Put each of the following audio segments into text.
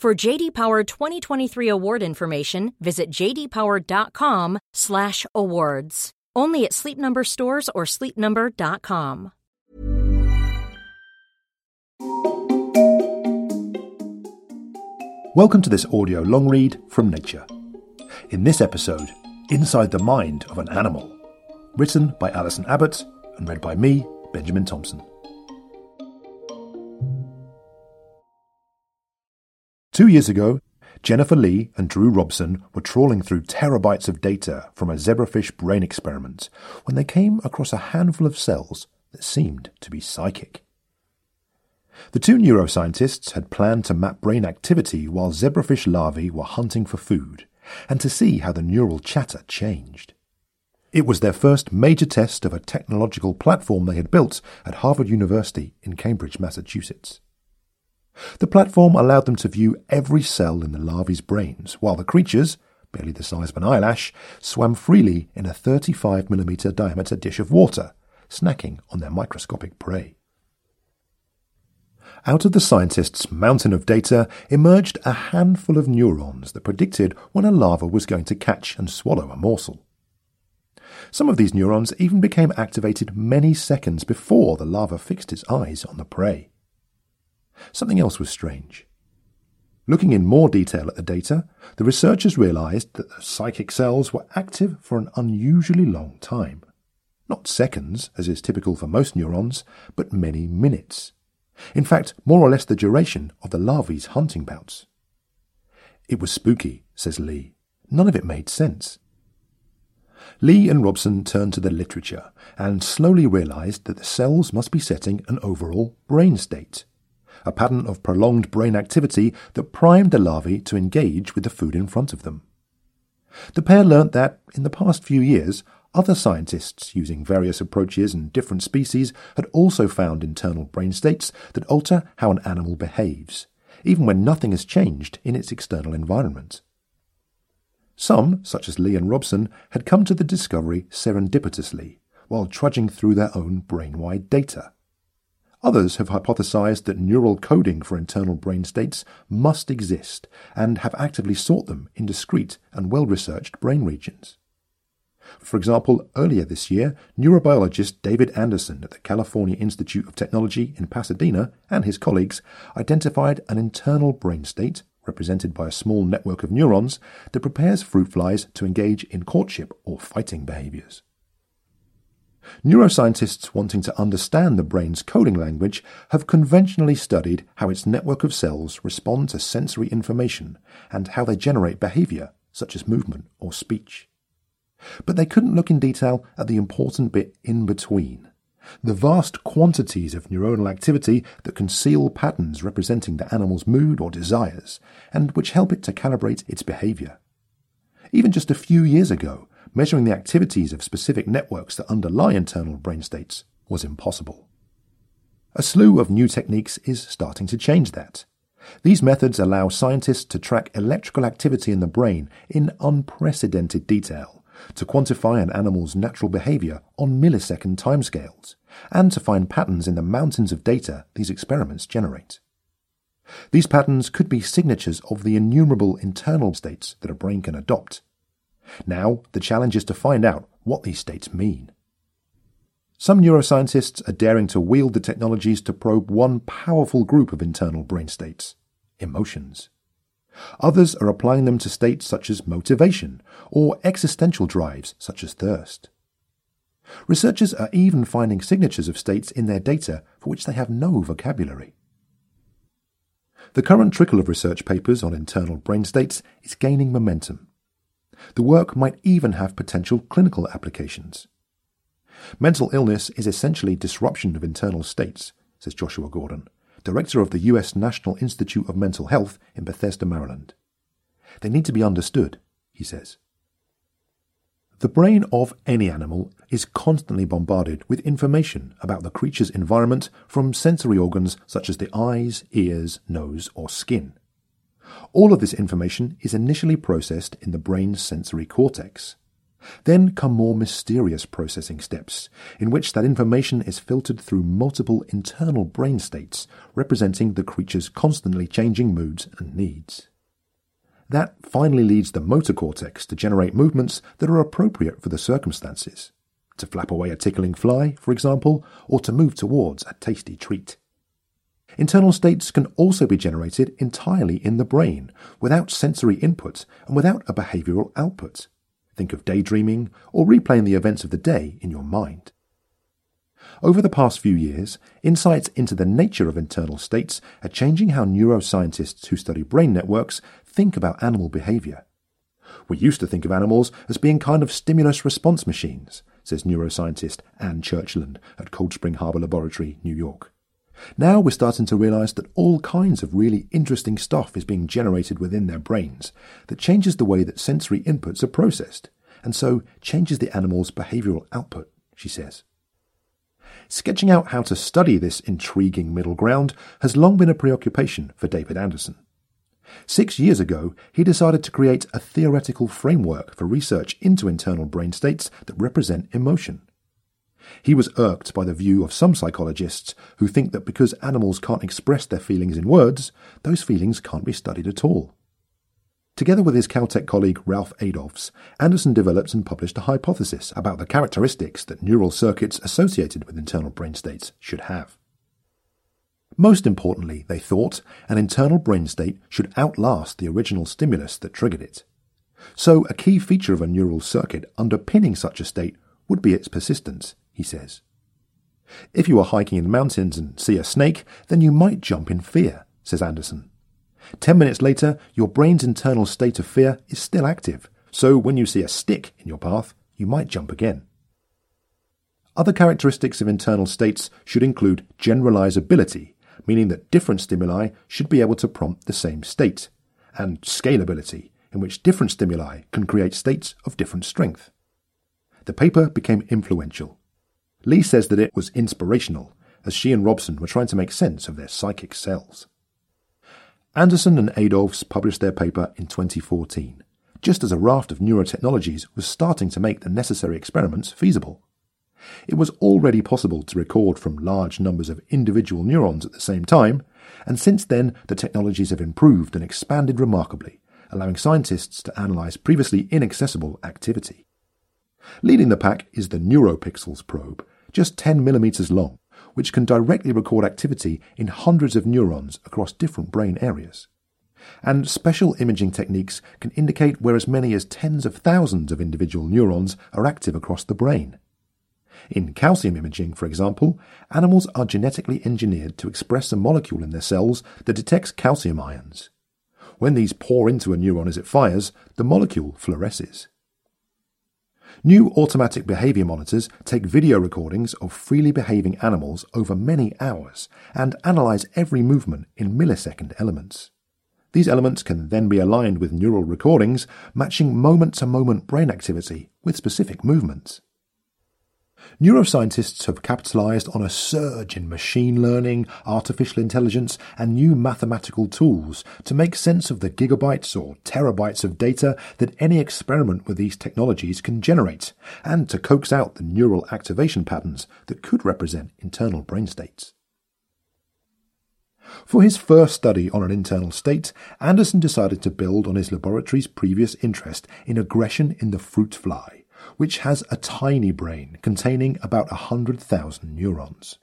For JD Power 2023 award information, visit jdpower.com/awards. Only at Sleep Number stores or sleepnumber.com. Welcome to this audio long read from Nature. In this episode, Inside the Mind of an Animal, written by Alison Abbott and read by me, Benjamin Thompson. Two years ago, Jennifer Li and Drew Robson were trawling through terabytes of data from a zebrafish brain experiment when they came across a handful of cells that seemed to be psychic. The two neuroscientists had planned to map brain activity while zebrafish larvae were hunting for food and to see how the neural chatter changed. It was their first major test of a technological platform they had built at Harvard University in Cambridge, Massachusetts. The platform allowed them to view every cell in the larvae's brains, while the creatures, barely the size of an eyelash, swam freely in a 35mm diameter dish of water, snacking on their microscopic prey. Out of the scientists' mountain of data emerged a handful of neurons that predicted when a larva was going to catch and swallow a morsel. Some of these neurons even became activated many seconds before the larva fixed its eyes on the prey. Something else was strange. Looking in more detail at the data, the researchers realized that the psychic cells were active for an unusually long time. Not seconds, as is typical for most neurons, but many minutes. In fact, more or less the duration of the larvae's hunting bouts. It was spooky, says Li. None of it made sense. Li and Robson turned to the literature and slowly realized that the cells must be setting an overall brain state, a pattern of prolonged brain activity that primed the larvae to engage with the food in front of them. The pair learnt that, in the past few years, other scientists, using various approaches and different species, had also found internal brain states that alter how an animal behaves, even when nothing has changed in its external environment. Some, such as Li and Robson, had come to the discovery serendipitously, while trudging through their own brain-wide data. Others have hypothesized that neural coding for internal brain states must exist and have actively sought them in discrete and well-researched brain regions. For example, earlier this year, neurobiologist David Anderson at the California Institute of Technology in Pasadena and his colleagues identified an internal brain state, represented by a small network of neurons, that prepares fruit flies to engage in courtship or fighting behaviors. Neuroscientists wanting to understand the brain's coding language have conventionally studied how its network of cells respond to sensory information and how they generate behavior, such as movement or speech. But they couldn't look in detail at the important bit in between the vast quantities of neuronal activity that conceal patterns representing the animal's mood or desires, and which help it to calibrate its behavior. Even just a few years ago, measuring the activities of specific networks that underlie internal brain states was impossible. A slew of new techniques is starting to change that. These methods allow scientists to track electrical activity in the brain in unprecedented detail to quantify an animal's natural behavior on millisecond timescales, and to find patterns in the mountains of data these experiments generate. These patterns could be signatures of the innumerable internal states that a brain can adopt. Now, the challenge is to find out what these states mean. Some neuroscientists are daring to wield the technologies to probe one powerful group of internal brain states emotions. Others are applying them to states such as motivation or existential drives such as thirst. Researchers are even finding signatures of states in their data for which they have no vocabulary. The current trickle of research papers on internal brain states is gaining momentum. The work might even have potential clinical applications. Mental illness is essentially disruption of internal states, says Joshua Gordon, director of the U.S. National Institute of Mental Health in Bethesda, Maryland. They need to be understood, he says. The brain of any animal is constantly bombarded with information about the creature's environment from sensory organs such as the eyes, ears, nose, or skin. All of this information is initially processed in the brain's sensory cortex. Then come more mysterious processing steps, in which that information is filtered through multiple internal brain states, representing the creature's constantly changing moods and needs. That finally leads the motor cortex to generate movements that are appropriate for the circumstances. To flap away a tickling fly, for example, or to move towards a tasty treat. Internal states can also be generated entirely in the brain, without sensory input and without a behavioral output. Think of daydreaming or replaying the events of the day in your mind. Over the past few years, insights into the nature of internal states are changing how neuroscientists who study brain networks think about animal behavior. We used to think of animals as being kind of stimulus response machines, says neuroscientist Anne Churchland at Cold Spring Harbor Laboratory, New York. Now we're starting to realize that all kinds of really interesting stuff is being generated within their brains that changes the way that sensory inputs are processed, and so changes the animal's behavioral output, she says. Sketching out how to study this intriguing middle ground has long been a preoccupation for David Anderson. Six years ago, he decided to create a theoretical framework for research into internal brain states that represent emotion. He was irked by the view of some psychologists who think that because animals can't express their feelings in words, those feelings can't be studied at all. Together with his Caltech colleague Ralph Adolphs, Anderson developed and published a hypothesis about the characteristics that neural circuits associated with internal brain states should have. Most importantly, they thought, an internal brain state should outlast the original stimulus that triggered it. So, a key feature of a neural circuit underpinning such a state would be its persistence, he says. If you are hiking in the mountains and see a snake, then you might jump in fear, says Anderson. Ten minutes later, your brain's internal state of fear is still active, so when you see a stick in your path, you might jump again. Other characteristics of internal states should include generalizability, meaning that different stimuli should be able to prompt the same state, and scalability, in which different stimuli can create states of different strength. The paper became influential. Li says that it was inspirational, as she and Robson were trying to make sense of their psychic cells. Anderson and Adolphs published their paper in 2014, just as a raft of neurotechnologies was starting to make the necessary experiments feasible. It was already possible to record from large numbers of individual neurons at the same time, and since then the technologies have improved and expanded remarkably, allowing scientists to analyze previously inaccessible activity. Leading the pack is the NeuroPixels probe, just 10 millimeters long, which can directly record activity in hundreds of neurons across different brain areas. And special imaging techniques can indicate where as many as tens of thousands of individual neurons are active across the brain. In calcium imaging, for example, animals are genetically engineered to express a molecule in their cells that detects calcium ions. When these pour into a neuron as it fires, the molecule fluoresces. New automatic behavior monitors take video recordings of freely behaving animals over many hours and analyze every movement in millisecond elements. These elements can then be aligned with neural recordings, matching moment to moment brain activity with specific movements. Neuroscientists have capitalized on a surge in machine learning, artificial intelligence, and new mathematical tools to make sense of the gigabytes or terabytes of data that any experiment with these technologies can generate, and to coax out the neural activation patterns that could represent internal brain states. For his first study on an internal state, Anderson decided to build on his laboratory's previous interest in aggression in the fruit fly which has a tiny brain containing about 100,000 neurons.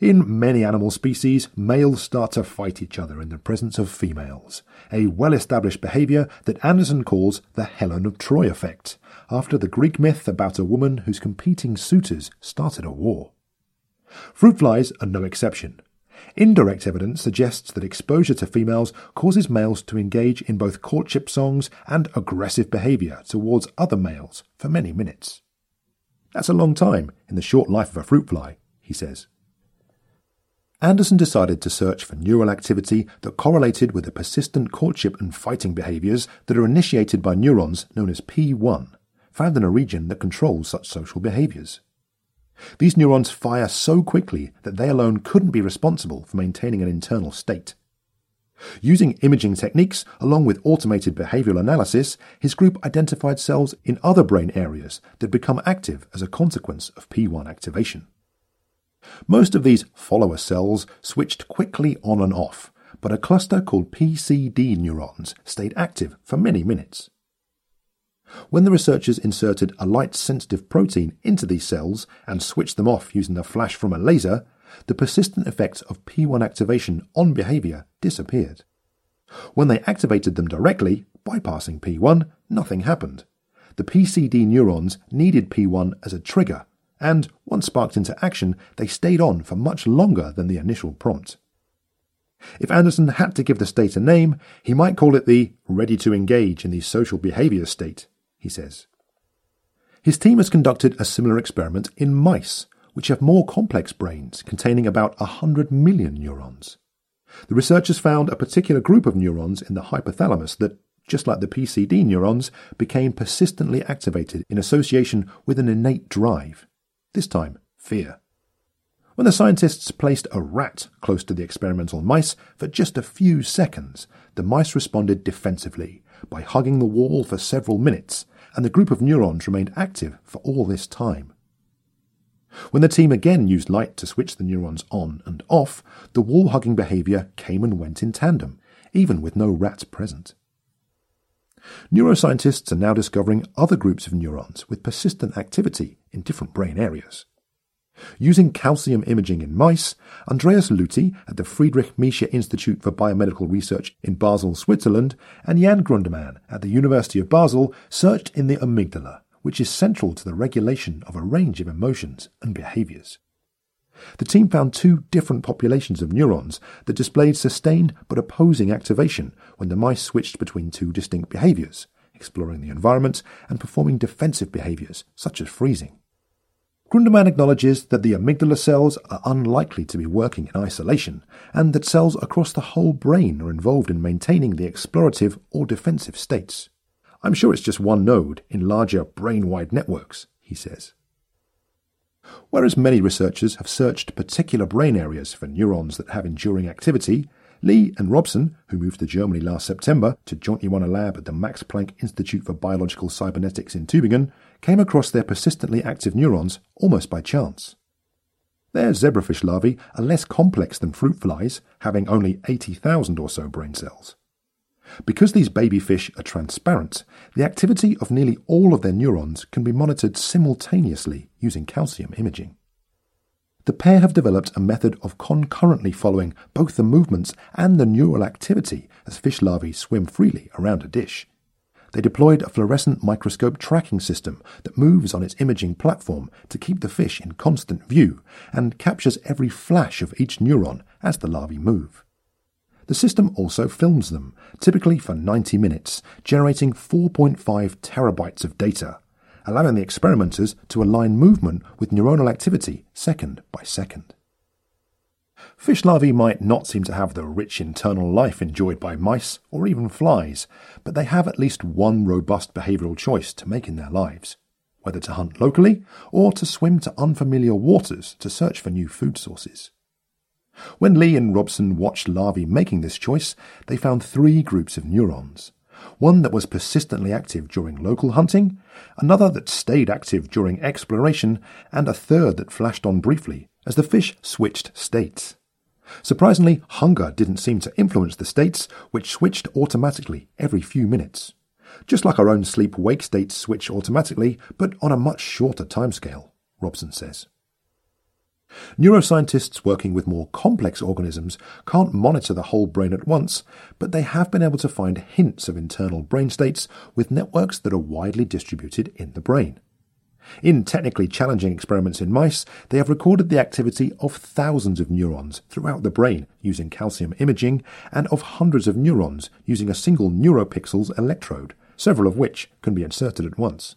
In many animal species, males start to fight each other in the presence of females, a well established behaviour that Anderson calls the Helen of Troy effect, after the Greek myth about a woman whose competing suitors started a war. Fruit flies are no exception. Indirect evidence suggests that exposure to females causes males to engage in both courtship songs and aggressive behaviour towards other males for many minutes. That's a long time in the short life of a fruit fly, he says. Anderson decided to search for neural activity that correlated with the persistent courtship and fighting behaviors that are initiated by neurons known as P1, found in a region that controls such social behaviors. These neurons fire so quickly that they alone couldn't be responsible for maintaining an internal state. Using imaging techniques along with automated behavioral analysis, his group identified cells in other brain areas that become active as a consequence of P1 activation. Most of these follower cells switched quickly on and off, but a cluster called PCD neurons stayed active for many minutes. When the researchers inserted a light sensitive protein into these cells and switched them off using a flash from a laser, the persistent effects of P1 activation on behavior disappeared. When they activated them directly, bypassing P1, nothing happened. The PCD neurons needed P1 as a trigger and, once sparked into action, they stayed on for much longer than the initial prompt. If Anderson had to give the state a name, he might call it the ready to engage in the social behavior state, he says. His team has conducted a similar experiment in mice, which have more complex brains containing about 100 million neurons. The researchers found a particular group of neurons in the hypothalamus that, just like the PCD neurons, became persistently activated in association with an innate drive this time fear. When the scientists placed a rat close to the experimental mice for just a few seconds, the mice responded defensively by hugging the wall for several minutes, and the group of neurons remained active for all this time. When the team again used light to switch the neurons on and off, the wall hugging behavior came and went in tandem, even with no rat present. Neuroscientists are now discovering other groups of neurons with persistent activity in different brain areas. Using calcium imaging in mice, Andreas Lüthi at the Friedrich Miescher Institute for Biomedical Research in Basel, Switzerland, and Jan Grundemann at the University of Basel searched in the amygdala, which is central to the regulation of a range of emotions and behaviors. The team found two different populations of neurons that displayed sustained but opposing activation when the mice switched between two distinct behaviors, exploring the environment and performing defensive behaviors, such as freezing. Grundemann acknowledges that the amygdala cells are unlikely to be working in isolation, and that cells across the whole brain are involved in maintaining the explorative or defensive states. I'm sure it's just one node in larger brain wide networks, he says. Whereas many researchers have searched particular brain areas for neurons that have enduring activity, Li and Robson, who moved to Germany last September to jointly run a lab at the Max Planck Institute for Biological Cybernetics in Tübingen, came across their persistently active neurons almost by chance. Their zebrafish larvae are less complex than fruit flies, having only 80,000 or so brain cells. Because these baby fish are transparent, the activity of nearly all of their neurons can be monitored simultaneously using calcium imaging. The pair have developed a method of concurrently following both the movements and the neural activity as fish larvae swim freely around a dish. They deployed a fluorescent microscope tracking system that moves on its imaging platform to keep the fish in constant view and captures every flash of each neuron as the larvae move. The system also films them, typically for 90 minutes, generating 4.5 terabytes of data, allowing the experimenters to align movement with neuronal activity second by second. Fish larvae might not seem to have the rich internal life enjoyed by mice or even flies, but they have at least one robust behavioral choice to make in their lives whether to hunt locally or to swim to unfamiliar waters to search for new food sources. When Li and Robson watched larvae making this choice, they found three groups of neurons. One that was persistently active during local hunting, another that stayed active during exploration, and a third that flashed on briefly as the fish switched states. Surprisingly, hunger didn't seem to influence the states, which switched automatically every few minutes. Just like our own sleep wake states switch automatically, but on a much shorter timescale, Robson says. Neuroscientists working with more complex organisms can't monitor the whole brain at once, but they have been able to find hints of internal brain states with networks that are widely distributed in the brain. In technically challenging experiments in mice, they have recorded the activity of thousands of neurons throughout the brain using calcium imaging and of hundreds of neurons using a single neuropixels electrode, several of which can be inserted at once.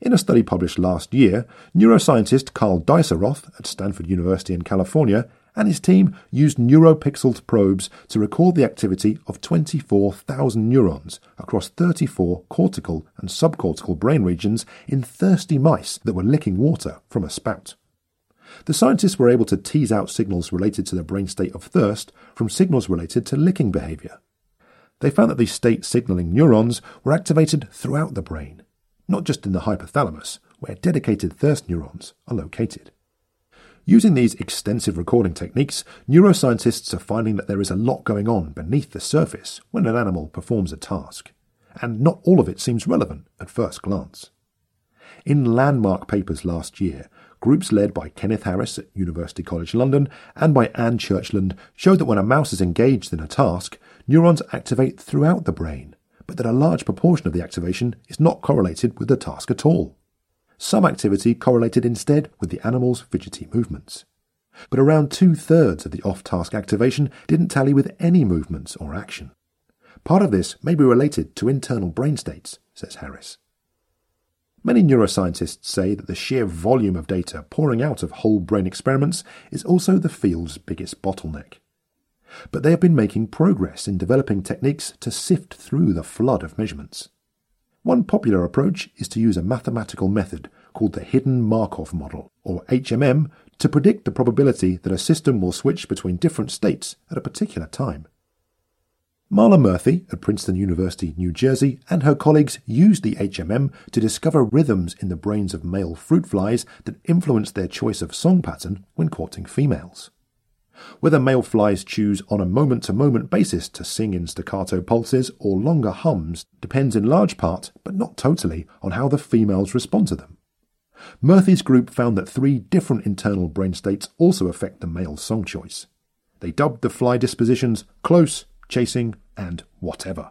In a study published last year, neuroscientist Karl Deisseroth at Stanford University in California and his team used neuropixels probes to record the activity of 24,000 neurons across 34 cortical and subcortical brain regions in thirsty mice that were licking water from a spout. The scientists were able to tease out signals related to the brain state of thirst from signals related to licking behavior. They found that these state signaling neurons were activated throughout the brain, not just in the hypothalamus, where dedicated thirst neurons are located. Using these extensive recording techniques, neuroscientists are finding that there is a lot going on beneath the surface when an animal performs a task, and not all of it seems relevant at first glance. In landmark papers last year, groups led by Kenneth Harris at University College London and by Anne Churchland showed that when a mouse is engaged in a task, neurons activate throughout the brain, but that a large proportion of the activation is not correlated with the task at all. Some activity correlated instead with the animal's fidgety movements. But around two thirds of the off task activation didn't tally with any movements or action. Part of this may be related to internal brain states, says Harris. Many neuroscientists say that the sheer volume of data pouring out of whole brain experiments is also the field's biggest bottleneck. But they have been making progress in developing techniques to sift through the flood of measurements. One popular approach is to use a mathematical method called the Hidden Markov Model, or HMM, to predict the probability that a system will switch between different states at a particular time. Mala Murthy at Princeton University, New Jersey, and her colleagues used the HMM to discover rhythms in the brains of male fruit flies that influence their choice of song pattern when courting females. Whether male flies choose on a moment to moment basis to sing in staccato pulses or longer hums depends in large part, but not totally, on how the females respond to them. Murthy's group found that three different internal brain states also affect the male song choice. They dubbed the fly dispositions close, chasing, and whatever.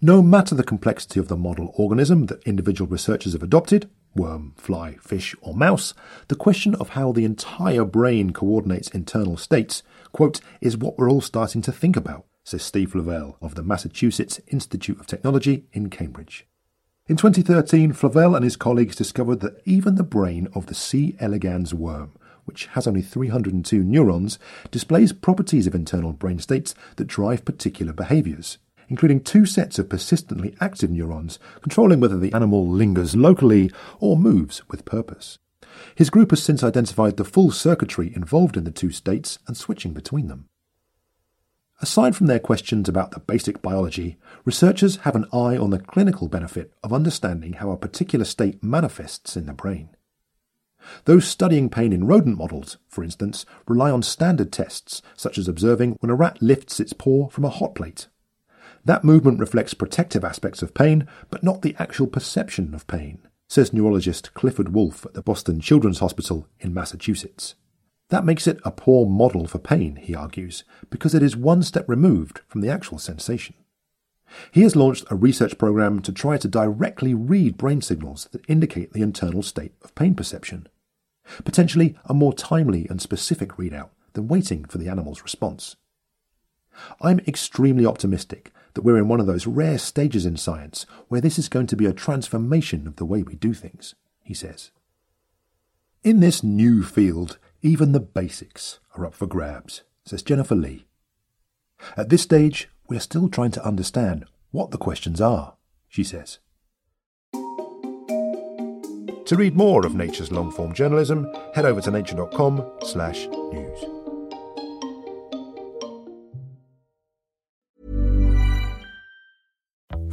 No matter the complexity of the model organism that individual researchers have adopted, worm, fly, fish, or mouse, the question of how the entire brain coordinates internal states, quote, is what we're all starting to think about, says Steve Flavell of the Massachusetts Institute of Technology in Cambridge. In 2013, Flavell and his colleagues discovered that even the brain of the C. elegans worm, which has only 302 neurons, displays properties of internal brain states that drive particular behaviors including two sets of persistently active neurons controlling whether the animal lingers locally or moves with purpose. His group has since identified the full circuitry involved in the two states and switching between them. Aside from their questions about the basic biology, researchers have an eye on the clinical benefit of understanding how a particular state manifests in the brain. Those studying pain in rodent models, for instance, rely on standard tests, such as observing when a rat lifts its paw from a hot plate that movement reflects protective aspects of pain, but not the actual perception of pain, says neurologist Clifford Woolf at the Boston Children's Hospital in Massachusetts. That makes it a poor model for pain, he argues, because it is one step removed from the actual sensation. He has launched a research program to try to directly read brain signals that indicate the internal state of pain perception. Potentially a more timely and specific readout than waiting for the animal's response. I'm extremely optimistic that we're in one of those rare stages in science where this is going to be a transformation of the way we do things, he says. In this new field, even the basics are up for grabs, says Jennifer Li. At this stage, we're still trying to understand what the questions are, she says. To read more of Nature's long-form journalism, head over to nature.com/news.